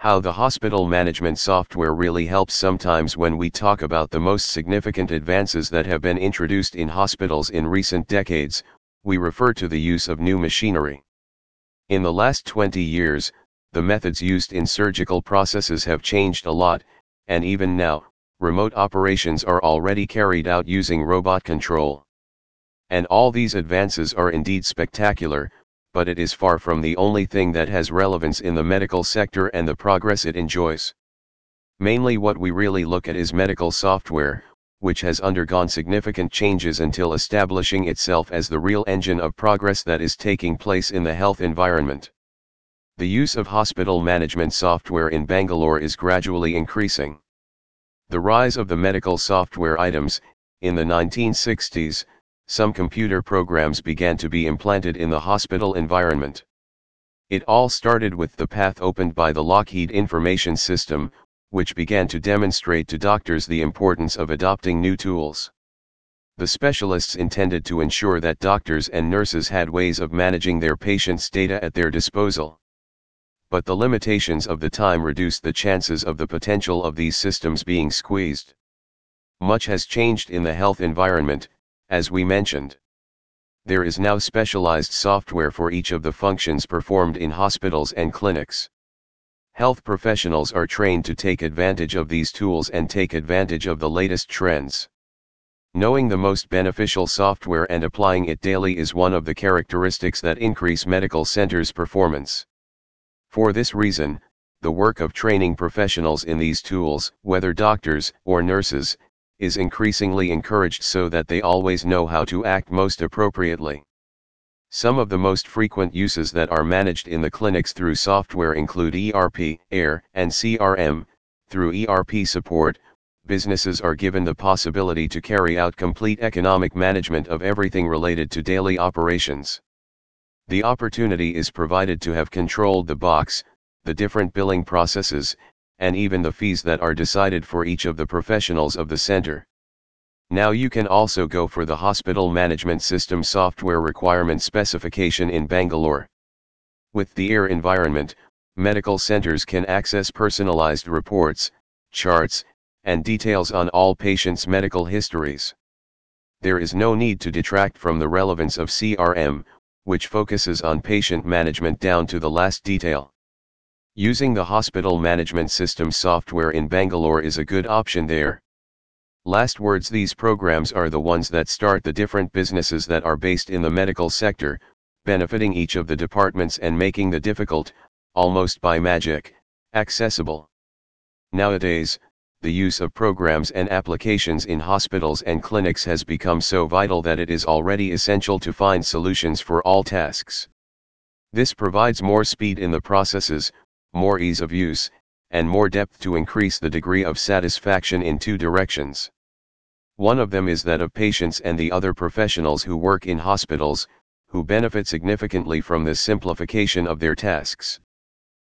How the hospital management software really helps sometimes when we talk about the most significant advances that have been introduced in hospitals in recent decades, we refer to the use of new machinery. In the last 20 years, the methods used in surgical processes have changed a lot, and even now, remote operations are already carried out using robot control. And all these advances are indeed spectacular, but it is far from the only thing that has relevance in the medical sector and the progress it enjoys. Mainly what we really look at is medical software, which has undergone significant changes until establishing itself as the real engine of progress that is taking place in the health environment. The use of hospital management software in Bangalore is gradually increasing. The rise of the medical software items, in the 1960s, some computer programs began to be implanted in the hospital environment. It all started with the path opened by the Lockheed Information System, which began to demonstrate to doctors the importance of adopting new tools. The specialists intended to ensure that doctors and nurses had ways of managing their patients' data at their disposal. But the limitations of the time reduced the chances of the potential of these systems being squeezed. Much has changed in the health environment, as we mentioned. There is now specialized software for each of the functions performed in hospitals and clinics. Health professionals are trained to take advantage of these tools and take advantage of the latest trends. Knowing the most beneficial software and applying it daily is one of the characteristics that increase medical centers' performance. For this reason, the work of training professionals in these tools, whether doctors or nurses, is increasingly encouraged so that they always know how to act most appropriately. Some of the most frequent uses that are managed in the clinics through software include ERP, AIR, and CRM. Through ERP support, businesses are given the possibility to carry out complete economic management of everything related to daily operations. The opportunity is provided to have controlled the box, the different billing processes, and even the fees that are decided for each of the professionals of the center. Now you can also go for the Hospital Management System Software Requirement Specification in Bangalore. With the AIR environment, medical centers can access personalized reports, charts, and details on all patients' medical histories. There is no need to detract from the relevance of CRM, which focuses on patient management down to the last detail. Using the hospital management system software in Bangalore is a good option there. Last words These programs are the ones that start the different businesses that are based in the medical sector, benefiting each of the departments and making the difficult, almost by magic, accessible. Nowadays, the use of programs and applications in hospitals and clinics has become so vital that it is already essential to find solutions for all tasks. This provides more speed in the processes, more ease of use, and more depth to increase the degree of satisfaction in two directions. One of them is that of patients and the other professionals who work in hospitals, who benefit significantly from this simplification of their tasks.